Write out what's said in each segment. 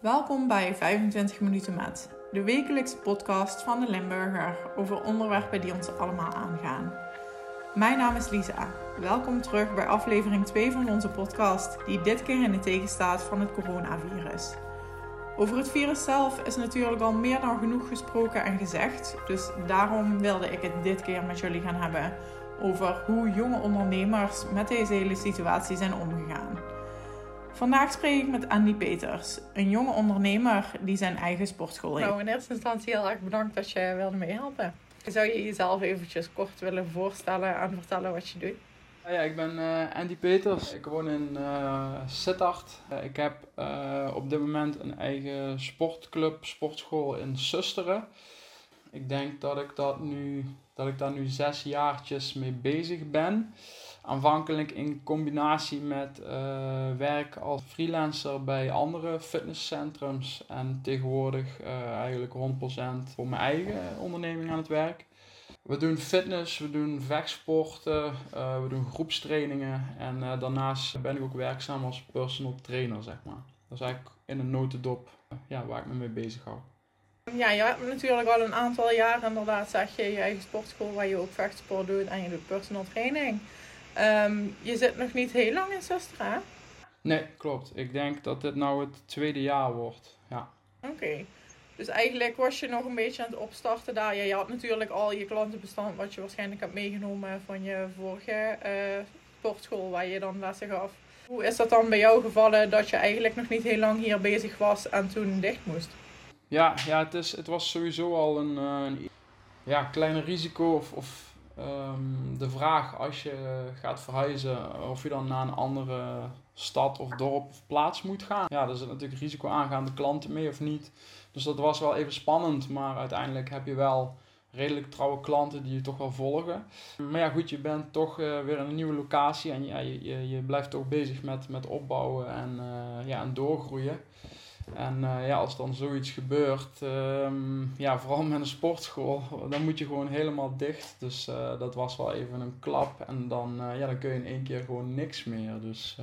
Welkom bij 25 minuten met, de wekelijkse podcast van de Limburger over onderwerpen die ons allemaal aangaan. Mijn naam is Lisa. Welkom terug bij aflevering 2 van onze podcast, die dit keer in het teken staat van het coronavirus. Over het virus zelf is natuurlijk al meer dan genoeg gesproken en gezegd, dus daarom wilde ik het dit keer met jullie gaan hebben over hoe jonge ondernemers met deze hele situatie zijn omgegaan. Vandaag spreek ik met Andy Peters, een jonge ondernemer die zijn eigen sportschool heeft. Nou, in eerste instantie heel erg bedankt dat je wilde meehelpen. Zou je jezelf eventjes kort willen voorstellen en vertellen wat je doet? Ja, ik ben uh, Andy Peters. Ik woon in uh, Sittard. Uh, ik heb op dit moment een eigen sportclub, sportschool in Susteren. Ik denk dat ik, dat, nu, dat ik daar nu zes jaartjes mee bezig ben. Aanvankelijk in combinatie met uh, werk als freelancer bij andere fitnesscentrums. En tegenwoordig uh, eigenlijk 100% voor mijn eigen onderneming aan het werk. We doen fitness, we doen vechtsporten, we doen groepstrainingen. En daarnaast ben ik ook werkzaam als personal trainer, zeg maar. Dat is eigenlijk in een notendop ja, waar ik me mee bezig hou. Ja, je hebt natuurlijk al een aantal jaar inderdaad, zeg je, je eigen sportschool waar je ook vechtsport doet en je doet personal training. Um, je zit nog niet heel lang in Zuster, hè? Nee, klopt. Ik denk dat dit nou het tweede jaar wordt. Ja. Oké. Dus eigenlijk was je nog een beetje aan het opstarten daar. Ja, je had natuurlijk al je klantenbestand wat je waarschijnlijk hebt meegenomen van je vorige uh, sportschool waar je dan lessen gaf. Hoe is dat dan bij jou gevallen dat je eigenlijk nog niet heel lang hier bezig was en toen dicht moest? Ja, ja het, is, het was sowieso al een, uh, een ja, kleine risico of, of um, de vraag als je gaat verhuizen of je dan naar een andere stad of dorp of plaats moet gaan. Ja, er zit natuurlijk risico aan, gaan de klanten mee of niet. Dus dat was wel even spannend, maar uiteindelijk heb je wel redelijk trouwe klanten die je toch wel volgen. Maar ja, goed, je bent toch uh, weer in een nieuwe locatie en ja, je, je, je blijft toch bezig met, met opbouwen en, uh, ja, en doorgroeien. En uh, ja, als dan zoiets gebeurt, um, ja, vooral met een sportschool, dan moet je gewoon helemaal dicht. Dus uh, dat was wel even een klap. En dan, uh, ja, dan kun je in één keer gewoon niks meer. Dus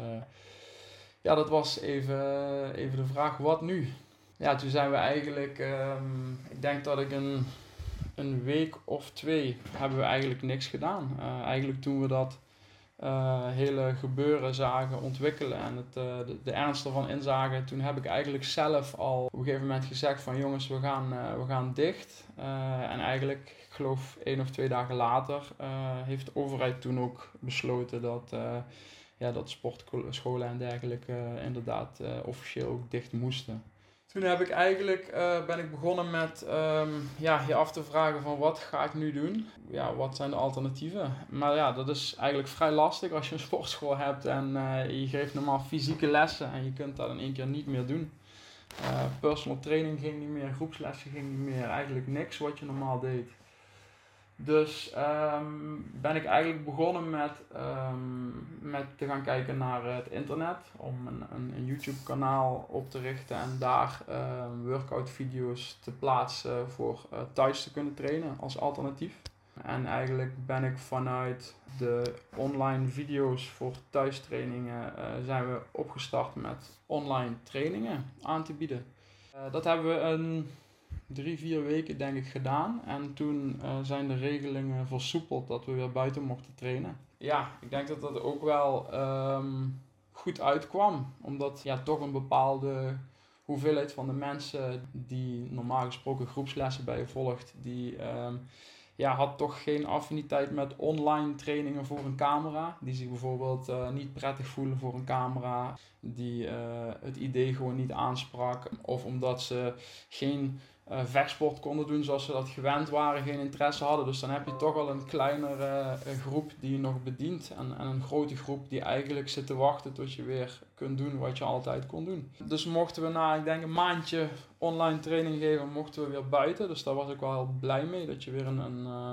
ja, dat was even, even de vraag, wat nu? Ja, toen zijn we eigenlijk, um, ik denk dat ik een, een week of twee, hebben we eigenlijk niks gedaan. eigenlijk toen we dat uh, hele gebeuren zagen ontwikkelen en het, uh, de, de, ernst ervan inzagen, toen heb ik eigenlijk zelf al op een gegeven moment gezegd van jongens, we gaan, uh, we gaan dicht. en eigenlijk, ik geloof één of twee dagen later, heeft de overheid toen ook besloten dat, ja, dat sportscholen en dergelijke inderdaad officieel ook dicht moesten. Toen heb ik eigenlijk, uh, ben ik begonnen met um, ja, je af te vragen van wat ga ik nu doen? Ja, wat zijn de alternatieven? Maar ja, dat is eigenlijk vrij lastig als je een sportschool hebt en uh, je geeft normaal fysieke lessen en je kunt dat in één keer niet meer doen. Uh, personal training ging niet meer, groepslessen ging niet meer, eigenlijk niks wat je normaal deed. Dus um, ben ik eigenlijk begonnen met, um, met te gaan kijken naar het internet. Om een, een, een YouTube kanaal op te richten en daar um, workout video's te plaatsen voor uh, thuis te kunnen trainen als alternatief. En eigenlijk ben ik vanuit de online video's voor thuistrainingen uh, zijn we opgestart met online trainingen aan te bieden. Uh, dat hebben we een drie, vier weken denk ik gedaan. En toen uh, zijn de regelingen versoepeld dat we weer buiten mochten trainen. Ja, ik denk dat dat ook wel um, goed uitkwam. Omdat ja, toch een bepaalde hoeveelheid van de mensen die normaal gesproken groepslessen bij je volgt, die um, ja, had toch geen affiniteit met online trainingen voor een camera. Die zich bijvoorbeeld uh, niet prettig voelen voor een camera. Die uh, het idee gewoon niet aansprak. Of omdat ze geen uh, konden doen zoals ze dat gewend waren, geen interesse hadden. Dus dan heb je toch al een kleinere uh, groep die je nog bedient. En, en een grote groep die eigenlijk zit te wachten tot je weer kunt doen wat je altijd kon doen. Dus mochten we na, ik denk een maandje online training geven, mochten we weer buiten. Dus daar was ik wel heel blij mee, dat je weer een, een, uh,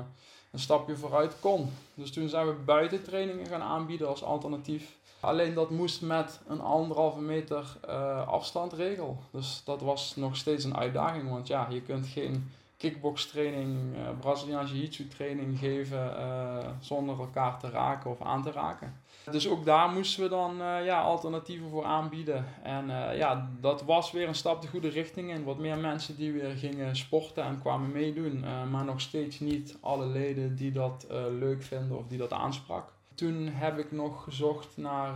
een stapje vooruit kon. Dus toen zijn we buiten trainingen gaan aanbieden als alternatief. Alleen dat moest met een anderhalve meter uh, afstandregel. Dus dat was nog steeds een uitdaging. Want ja, je kunt geen kickbox training, uh, Braziliaanse jiu-jitsu training geven zonder elkaar te raken of aan te raken. Dus ook daar moesten we dan ja, alternatieven voor aanbieden. En ja, dat was weer een stap de goede richting in. Wat meer mensen die weer gingen sporten en kwamen meedoen. maar nog steeds niet alle leden die dat leuk vinden of die dat aansprak. Toen heb ik nog gezocht naar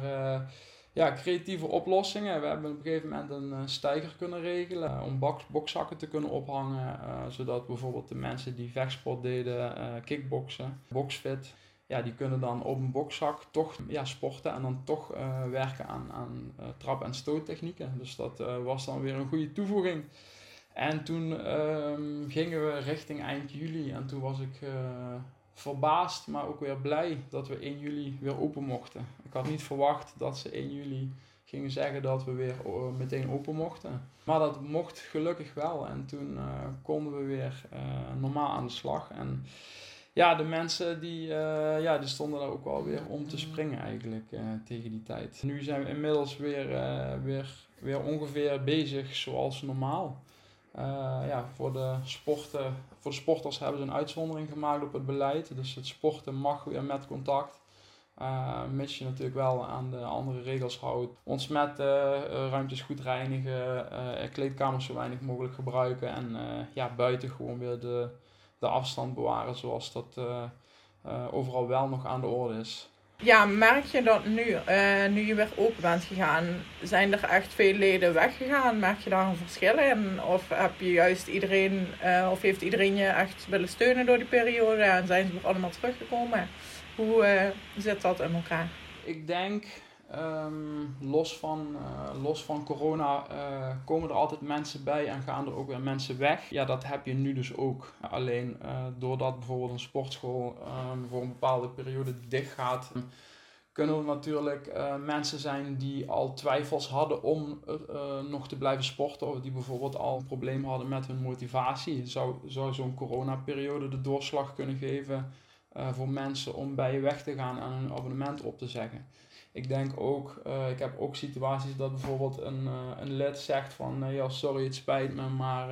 ja, creatieve oplossingen. We hebben op een gegeven moment een uh, stijger kunnen regelen uh, om box, boxzakken te kunnen ophangen. Uh, zodat bijvoorbeeld de mensen die vechtsport deden, kickboksen, boxfit, ja, die kunnen dan op een boxzak toch ja, sporten en dan toch werken aan, aan trap- en stoottechnieken. Dus dat was dan weer een goede toevoeging. En toen ehm, gingen we richting eind juli en toen was ik verbaasd, maar ook weer blij dat we 1 juli weer open mochten. Ik had niet verwacht dat ze 1 juli gingen zeggen dat we weer eh, meteen open mochten. Maar dat mocht gelukkig wel. En toen uh, konden we weer uh, normaal aan de slag. En ja, de mensen die, ja, die stonden daar ook wel weer om te springen eigenlijk tegen die tijd. Nu zijn we inmiddels weer, weer, weer ongeveer bezig zoals normaal. Uh, ja, voor, de sporten, voor de sporters hebben ze een uitzondering gemaakt op het beleid. Dus het sporten mag weer met contact. Uh, mits je natuurlijk wel aan de andere regels houdt. Ontsmetten, uh, ruimtes goed reinigen, kleedkamers zo weinig mogelijk gebruiken. En ja, buiten gewoon weer de, de afstand bewaren zoals dat overal wel nog aan de orde is. Ja, merk je dat nu, uh, nu je weer open bent gegaan, zijn er echt veel leden weggegaan? Merk je daar een verschil in? Of heb je juist iedereen, uh, of heeft iedereen je echt willen steunen door die periode en zijn ze weer allemaal teruggekomen? Hoe uh, zit dat in elkaar? Ik denk, um, los, van, los van corona, komen er altijd mensen bij en gaan er ook weer mensen weg. Ja, dat heb je nu dus ook. Alleen doordat bijvoorbeeld een sportschool um, voor een bepaalde periode dicht gaat kunnen er natuurlijk mensen zijn die al twijfels hadden om nog te blijven sporten. Of die bijvoorbeeld al een probleem hadden met hun motivatie. Zou, zou zo'n coronaperiode de doorslag kunnen geven voor mensen om bij je weg te gaan en een abonnement op te zeggen. Ik denk ook, uh, ik heb ook situaties dat bijvoorbeeld een, uh, een lid zegt van, uh, ja sorry het spijt me, maar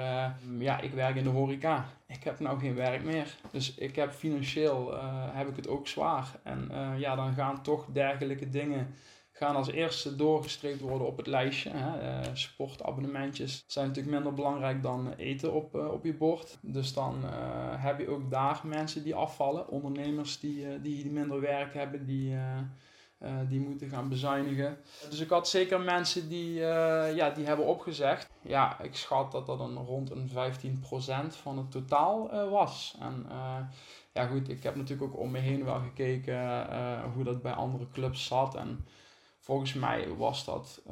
ja ik werk in de horeca. Ik heb nou geen werk meer. Dus ik heb financieel, heb ik het ook zwaar. En ja dan gaan toch dergelijke dingen gaan als eerste doorgestreept worden op het lijstje. Hè. sportabonnementjes zijn natuurlijk minder belangrijk dan eten op, op je bord. Dus dan heb je ook daar mensen die afvallen. Ondernemers die, die minder werk hebben, die uh, die moeten gaan bezuinigen. Dus ik had zeker mensen die, uh, ja, die hebben opgezegd. Ja, ik schat dat dat een, rond een 15% van het totaal uh, was. En ja goed, ik heb natuurlijk ook om me heen wel gekeken hoe dat bij andere clubs zat. En volgens mij was dat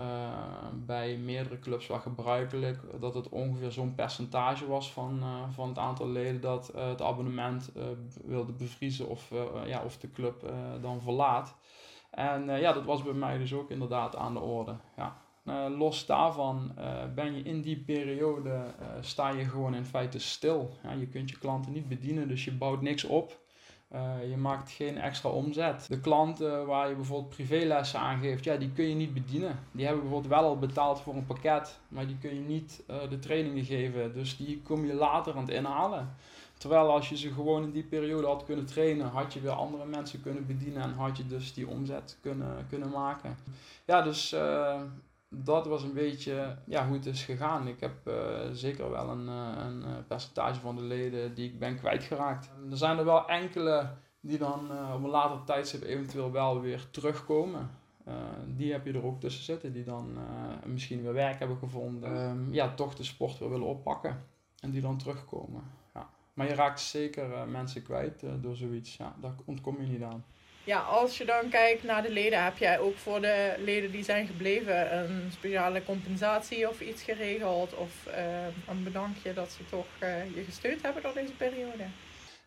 bij meerdere clubs wel gebruikelijk. Dat het ongeveer zo'n percentage was van, van het aantal leden dat het abonnement wilde bevriezen of, ja, of de club dan verlaat. En uh, ja, dat was bij mij dus ook inderdaad aan de orde. Ja. Uh, los daarvan uh, ben je in die periode, sta je gewoon in feite stil. Ja, je kunt je klanten niet bedienen, dus je bouwt niks op. je maakt geen extra omzet. De klanten waar je bijvoorbeeld privélessen aan geeft, ja, die kun je niet bedienen. Die hebben bijvoorbeeld wel al betaald voor een pakket, maar die kun je niet de trainingen geven. Dus die kom je later aan het inhalen. Terwijl als je ze gewoon in die periode had kunnen trainen, had je weer andere mensen kunnen bedienen en had je dus die omzet kunnen, kunnen maken. Ja, dus uh, dat was een beetje ja, hoe het is gegaan. Ik heb uh, zeker wel een, uh, een percentage van de leden die ik ben kwijtgeraakt. Er zijn er wel enkele die dan op een later tijdstip eventueel wel weer terugkomen. die heb je er ook tussen zitten, die dan misschien weer werk hebben gevonden. Ja, toch de sport weer willen oppakken en die dan terugkomen. Maar je raakt zeker uh, mensen kwijt uh, door zoiets. Ja, daar ontkom je niet aan. Ja, als je dan kijkt naar de leden, heb jij ook voor de leden die zijn gebleven een speciale compensatie of iets geregeld? Of uh, een bedankje dat ze toch je gesteund hebben door deze periode?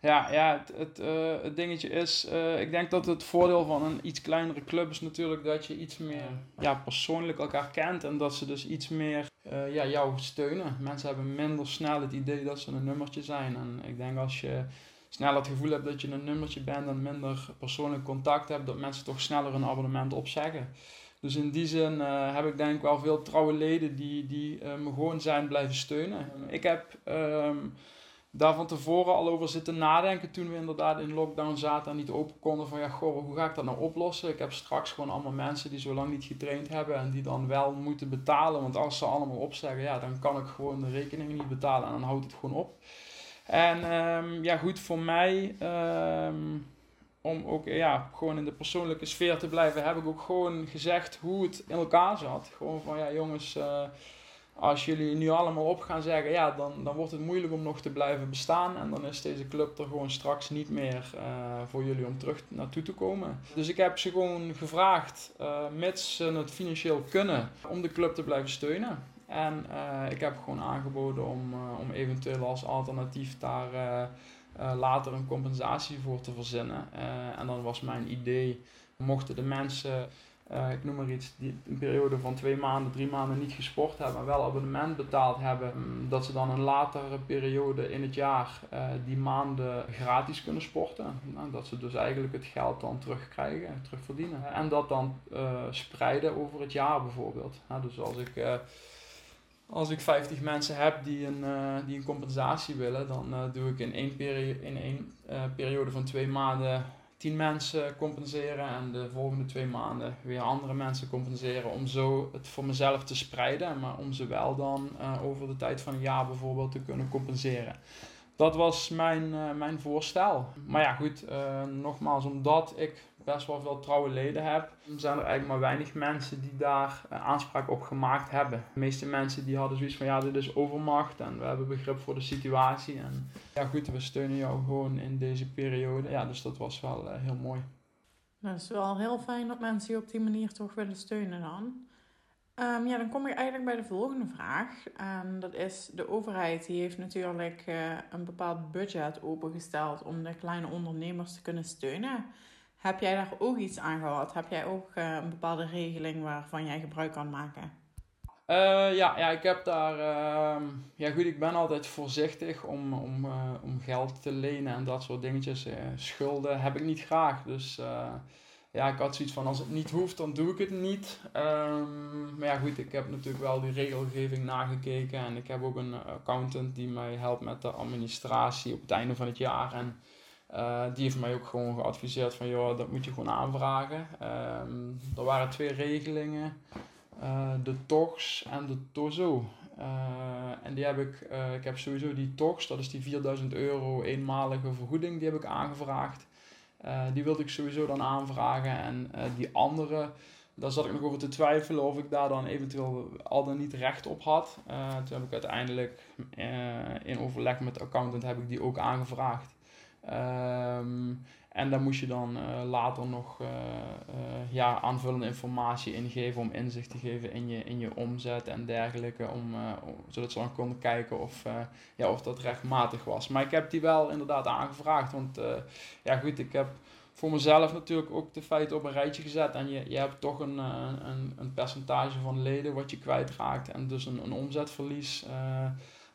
Ja, ja het, het, uh, het dingetje is, uh, ik denk dat het voordeel van een iets kleinere club is natuurlijk dat je iets meer ja, persoonlijk elkaar kent en dat ze dus iets meer uh, ja, jou steunen. Mensen hebben minder snel het idee dat ze een nummertje zijn. En ik denk als je snel het gevoel hebt dat je een nummertje bent en minder persoonlijk contact hebt, dat mensen toch sneller een abonnement opzeggen. Dus in die zin heb ik denk ik wel veel trouwe leden die, die me gewoon zijn blijven steunen. Ik heb... Um, daar van tevoren al over zitten nadenken toen we inderdaad in lockdown zaten en niet open konden van ja, goh, hoe ga ik dat nou oplossen? Ik heb straks gewoon allemaal mensen die zo lang niet getraind hebben en die dan wel moeten betalen, want als ze allemaal opzeggen, ja, dan kan ik gewoon de rekeningen niet betalen en dan houdt het gewoon op. En ehm, ja, goed, voor mij, ehm, om ook ja, gewoon in de persoonlijke sfeer te blijven, heb ik ook gewoon gezegd hoe het in elkaar zat. Gewoon van ja, jongens, uh, als jullie nu allemaal op gaan zeggen, ja, dan, dan wordt het moeilijk om nog te blijven bestaan. En dan is deze club er gewoon straks niet meer uh, voor jullie om terug naartoe te komen. Dus ik heb ze gewoon gevraagd, uh, mits ze het financieel kunnen, om de club te blijven steunen. En uh, ik heb gewoon aangeboden om, om eventueel als alternatief daar later een compensatie voor te verzinnen. en dan was mijn idee, mochten de mensen uh, ik noem maar iets, die een periode van twee maanden, drie maanden niet gesport hebben, maar wel abonnement betaald hebben, mm, dat ze dan een latere periode in het jaar uh, die maanden gratis kunnen sporten. Nou, dat ze dus eigenlijk het geld dan terugkrijgen, terugverdienen. En dat dan uh, spreiden over het jaar bijvoorbeeld. Nou, dus als ik als ik 50 mensen heb die een, uh, die een compensatie willen, dan uh, doe ik in één, peri in één uh, periode van twee maanden 10 mensen compenseren en de volgende twee maanden weer andere mensen compenseren. Om zo het voor mezelf te spreiden, maar om ze wel dan uh, over de tijd van een jaar bijvoorbeeld te kunnen compenseren. Dat was mijn, uh, mijn voorstel. Maar ja, goed, uh, nogmaals, omdat ik best wel veel trouwe leden heb, zijn er eigenlijk maar weinig mensen die daar uh, aanspraak op gemaakt hebben. De meeste mensen die hadden zoiets van ja, dit is overmacht en we hebben begrip voor de situatie. En ja goed, we steunen jou gewoon in deze periode. Ja, dus dat was wel uh, heel mooi. Dat is wel heel fijn dat mensen je op die manier toch willen steunen dan. Um, ja, dan kom ik eigenlijk bij de volgende vraag. En dat is, de overheid die heeft natuurlijk uh, een bepaald budget opengesteld om de kleine ondernemers te kunnen steunen. Heb jij daar ook iets aan gehad? Heb jij ook uh, een bepaalde regeling waarvan jij gebruik kan maken? Uh, ja, ja, ik heb daar. Uh, ja, goed, ik ben altijd voorzichtig om, om, uh, om geld te lenen en dat soort dingetjes. schulden heb ik niet graag. Dus ja, ik had zoiets van: als het niet hoeft, dan doe ik het niet. Um, maar ja, goed, ik heb natuurlijk wel die regelgeving nagekeken. En ik heb ook een accountant die mij helpt met de administratie op het einde van het jaar. En uh, die heeft mij ook gewoon geadviseerd van, joh, dat moet je gewoon aanvragen. Um, er waren twee regelingen, uh, de TOX en de TOZO. Uh, en die heb ik, ik heb sowieso die TOX, dat is die 4000 euro eenmalige vergoeding, die heb ik aangevraagd. die wilde ik sowieso dan aanvragen en die andere, daar zat ik nog over te twijfelen of ik daar dan eventueel al dan niet recht op had. toen heb ik uiteindelijk in overleg met de accountant heb ik die ook aangevraagd. Um, en daar moest je dan uh, later nog uh, uh, ja, aanvullende informatie ingeven om inzicht te geven in je, in je omzet en dergelijke. Om, om zodat ze dan konden kijken of, ja, of dat rechtmatig was. Maar ik heb die wel inderdaad aangevraagd. Want ja goed, ik heb voor mezelf natuurlijk ook de feiten op een rijtje gezet. En je, je hebt toch een, een, een percentage van leden wat je kwijtraakt. En dus een, een omzetverlies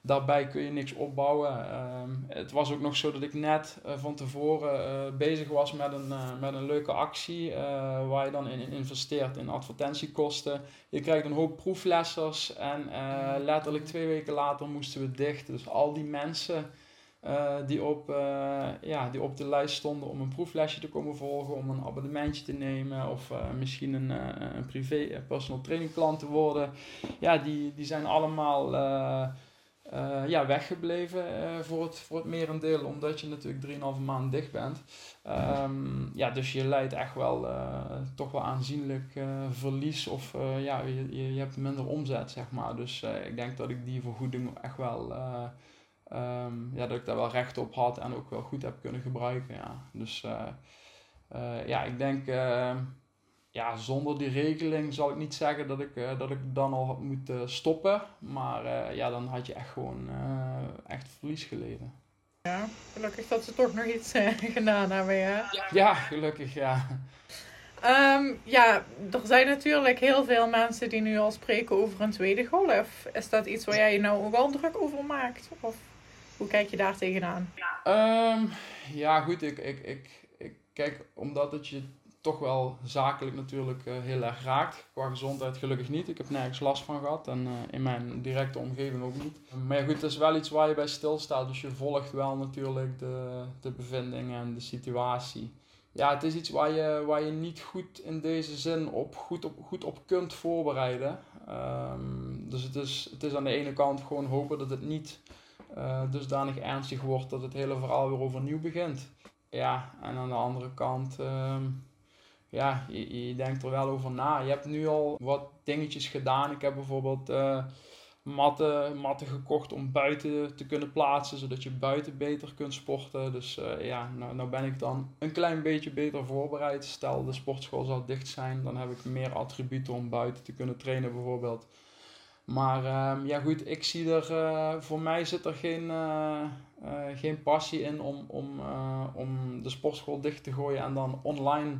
daarbij kun je niks opbouwen. Ehm, het was ook nog zo dat ik net uh, van tevoren uh, bezig was met een, uh, met een leuke actie waar je dan in, in, investeert in advertentiekosten. Je krijgt een hoop proeflessers en letterlijk twee weken later moesten we dicht. Dus al die mensen die, op, ja, die op de lijst stonden om een proeflesje te komen volgen, om een abonnementje te nemen of misschien een, een privé personal training klant te worden. Ja, die, die zijn allemaal uh, ja, weggebleven uh, voor, het, voor het merendeel, omdat je natuurlijk 3,5 maand dicht bent. Um, ja, dus je leidt echt wel uh, toch wel aanzienlijk verlies of ja, je, je hebt minder omzet, zeg maar. Dus ik denk dat ik die vergoeding echt wel, um, ja, dat ik daar wel recht op had en ook wel goed heb kunnen gebruiken. Ja. Dus ja, ik denk ja, zonder die regeling zal ik niet zeggen dat ik, uh, dat ik dan al had moeten stoppen. Maar uh, ja, dan had je echt gewoon uh, echt verlies geleden. Ja, gelukkig dat ze toch nog iets gedaan hebben, ja. Ja, gelukkig, ja. Um, ja, er zijn natuurlijk heel veel mensen die nu al spreken over een tweede golf. Is dat iets waar jij je nou ook al druk over maakt? Of hoe kijk je daar tegenaan? Um, ja, goed, ik, ik, ik, ik kijk, omdat het je toch wel zakelijk natuurlijk heel erg raakt. Qua gezondheid gelukkig niet. Ik heb nergens last van gehad en in mijn directe omgeving ook niet. Maar goed, het is wel iets waar je bij stilstaat. Dus je volgt wel natuurlijk de, de bevindingen en de situatie ja, het is iets waar je, waar je niet goed in deze zin op, goed, op, goed op kunt voorbereiden. Ehm, dus het is, het is aan de ene kant gewoon hopen dat het niet uh, dusdanig ernstig wordt dat het hele verhaal weer overnieuw begint. Ja, en aan de andere kant, ehm, ja, je, denkt er wel over na. Je hebt nu al wat dingetjes gedaan. Ik heb bijvoorbeeld uh, matten, matten gekocht om buiten te kunnen plaatsen, zodat je buiten beter kunt sporten. Dus uh, ja, nou, nou ben ik dan een klein beetje beter voorbereid. Stel de sportschool zou dicht zijn, dan heb ik meer attributen om buiten te kunnen trainen bijvoorbeeld. Maar uh, ja goed, ik zie er, uh, voor mij zit er geen, geen passie in om, om, om de sportschool dicht te gooien en dan online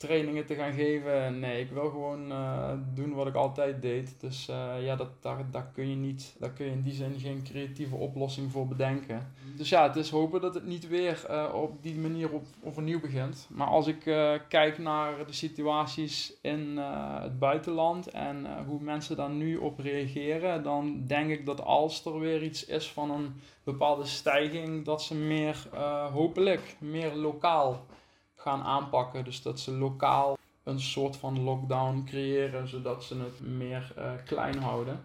trainingen te gaan geven. Nee, ik wil gewoon uh, doen wat ik altijd deed. Dus uh, ja, dat, daar, daar, kun je niet, daar kun je in die zin geen creatieve oplossing voor bedenken. Dus ja, het is hopen dat het niet weer uh, op die manier op, overnieuw begint. Maar als ik kijk naar de situaties in het buitenland en hoe mensen daar nu op reageren, dan denk ik dat als er weer iets is van een bepaalde stijging, dat ze meer hopelijk, meer lokaal gaan aanpakken. Dus dat ze lokaal een soort van lockdown creëren, zodat ze het meer uh, klein houden.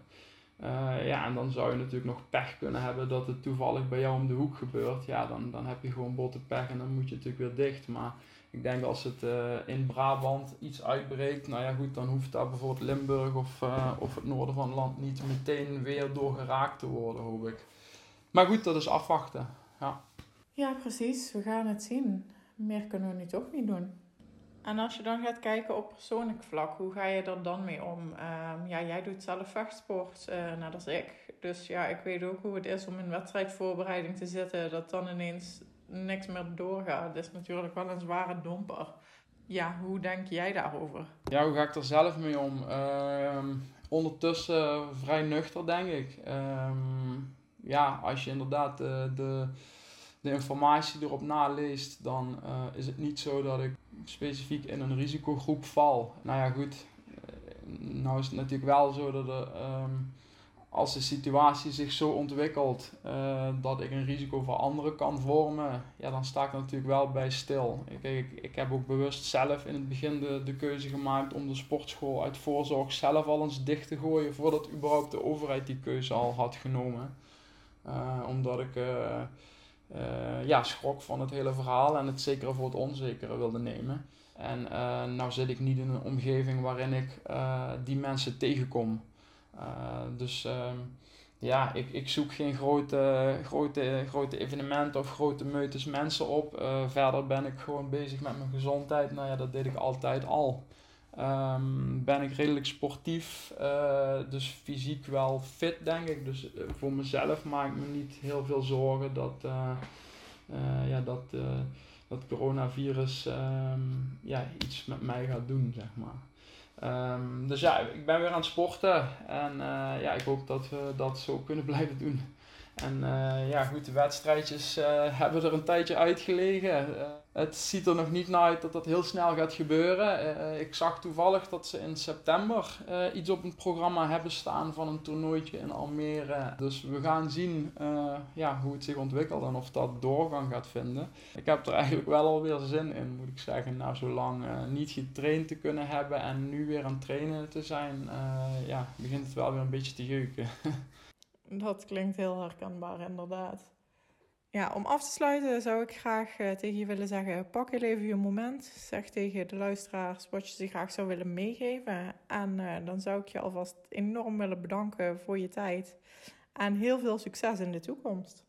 Uh, ja, en dan zou je natuurlijk nog pech kunnen hebben dat het toevallig bij jou om de hoek gebeurt. Ja, dan, dan heb je gewoon botte pech en dan moet je natuurlijk weer dicht. Maar ik denk als het uh, in Brabant iets uitbreekt, nou ja goed, dan hoeft daar bijvoorbeeld Limburg of, of het noorden van het land niet meteen weer door geraakt te worden, hoop ik. Maar goed, dat is afwachten. Ja, ja precies. We gaan het zien meer kunnen we nu toch niet doen. En als je dan gaat kijken op persoonlijk vlak, hoe ga je er dan mee om? Um, ja, jij doet zelf vechtsport, uh, net als ik. Dus ja, ik weet ook hoe het is om in wedstrijdvoorbereiding te zitten, dat dan ineens niks meer doorgaat. Dat is natuurlijk wel een zware domper. Ja, hoe denk jij daarover? Ja, hoe ga ik er zelf mee om? Um, ondertussen vrij nuchter, denk ik. Um, ja, als je inderdaad de, de de informatie erop naleest, dan uh, is het niet zo dat ik specifiek in een risicogroep val. Nou ja, goed. Uh, nou is het natuurlijk wel zo dat um, als de situatie zich zo ontwikkelt uh, dat ik een risico voor anderen kan vormen, ja, dan sta ik natuurlijk wel bij stil. Ik, ik, ik heb ook bewust zelf in het begin de, de keuze gemaakt om de sportschool uit voorzorg zelf al eens dicht te gooien voordat überhaupt de overheid die keuze al had genomen. omdat ik uh, ja, schrok van het hele verhaal en het zekere voor het onzekere wilde nemen. En uh, nou zit ik niet in een omgeving waarin ik uh, die mensen tegenkom. dus ehm, ja, ik, ik zoek geen grote, grote, grote evenementen of grote meutes mensen op. verder ben ik gewoon bezig met mijn gezondheid. Nou ja, dat deed ik altijd al. Um, ben ik redelijk sportief, uh, dus fysiek wel fit, denk ik. Dus uh, voor mezelf maak ik me niet heel veel zorgen dat, uh, ja, dat, dat coronavirus um, ja, iets met mij gaat doen, zeg maar. Um, dus ja, ik ben weer aan het sporten en ja, ik hoop dat we dat zo kunnen blijven doen. En ja, goed, de wedstrijdjes hebben er een tijdje uitgelegen. Het ziet er nog niet naar uit dat dat heel snel gaat gebeuren. ik zag toevallig dat ze in september iets op het programma hebben staan van een toernooitje in Almere. Dus we gaan zien ja, hoe het zich ontwikkelt en of dat doorgang gaat vinden. Ik heb er eigenlijk wel alweer zin in, moet ik zeggen. Nou, zo lang niet getraind te kunnen hebben en nu weer aan het trainen te zijn, ja, begint het wel weer een beetje te jeuken. Dat klinkt heel herkenbaar, inderdaad. Ja, om af te sluiten zou ik graag uh, tegen je willen zeggen: pak heel even je moment. Zeg tegen de luisteraars wat je ze graag zou willen meegeven. En uh, dan zou ik je alvast enorm willen bedanken voor je tijd. En heel veel succes in de toekomst.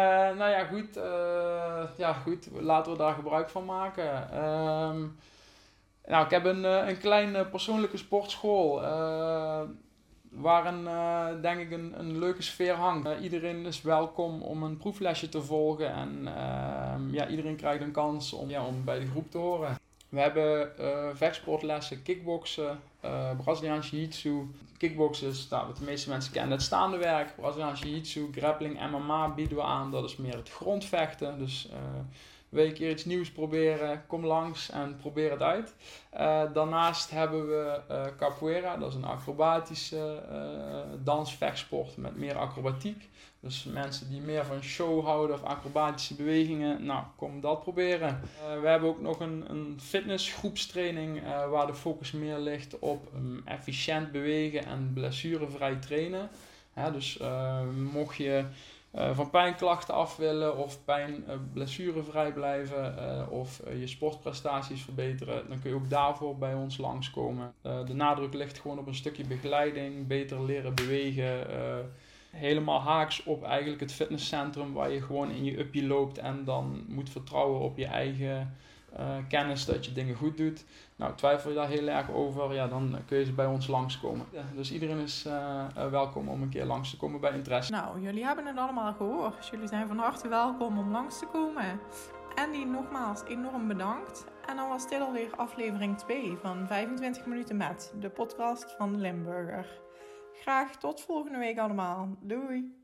Uh, nou ja, goed. ja, goed. Laten we daar gebruik van maken. Ehm, nou, ik heb een, een kleine persoonlijke sportschool waar een, uh, denk ik een, een leuke sfeer hangt. Uh, iedereen is welkom om een proeflesje te volgen en uh, ja, iedereen krijgt een kans om, ja, om bij de groep te horen. We hebben uh, vechtsportlessen, kickboksen, Braziliaans jiu-jitsu. Kickboksen is wat de meeste mensen kennen het staande werk. Braziliaans jiu-jitsu, grappling, MMA bieden we aan. Dat is meer het grondvechten. Dus wil je keer iets nieuws proberen, kom langs en probeer het uit. daarnaast hebben we capoeira, dat is een acrobatische dansvechtsport met meer acrobatiek. Dus mensen die meer van show houden of acrobatische bewegingen, nou, kom dat proberen. we hebben ook nog een, een fitnessgroepstraining waar de focus meer ligt op um, efficiënt bewegen en blessurevrij trainen. dus mocht je uh, van pijnklachten af willen of pijn uh, blessurevrij blijven uh, of je sportprestaties verbeteren, dan kun je ook daarvoor bij ons langskomen. de nadruk ligt gewoon op een stukje begeleiding, beter leren bewegen. helemaal haaks op eigenlijk het fitnesscentrum waar je gewoon in je uppie loopt en dan moet vertrouwen op je eigen uh, kennis dat je dingen goed doet. Nou, twijfel je daar heel erg over, ja, dan kun je ze bij ons langskomen. Ja, dus iedereen is uh, welkom om een keer langs te komen bij interesse. Nou, jullie hebben het allemaal gehoord. Jullie zijn van harte welkom om langs te komen. Andy, nogmaals enorm bedankt. En dan was dit alweer aflevering 2 van 25 minuten met, de podcast van Limburger. Graag tot volgende week allemaal. Doei!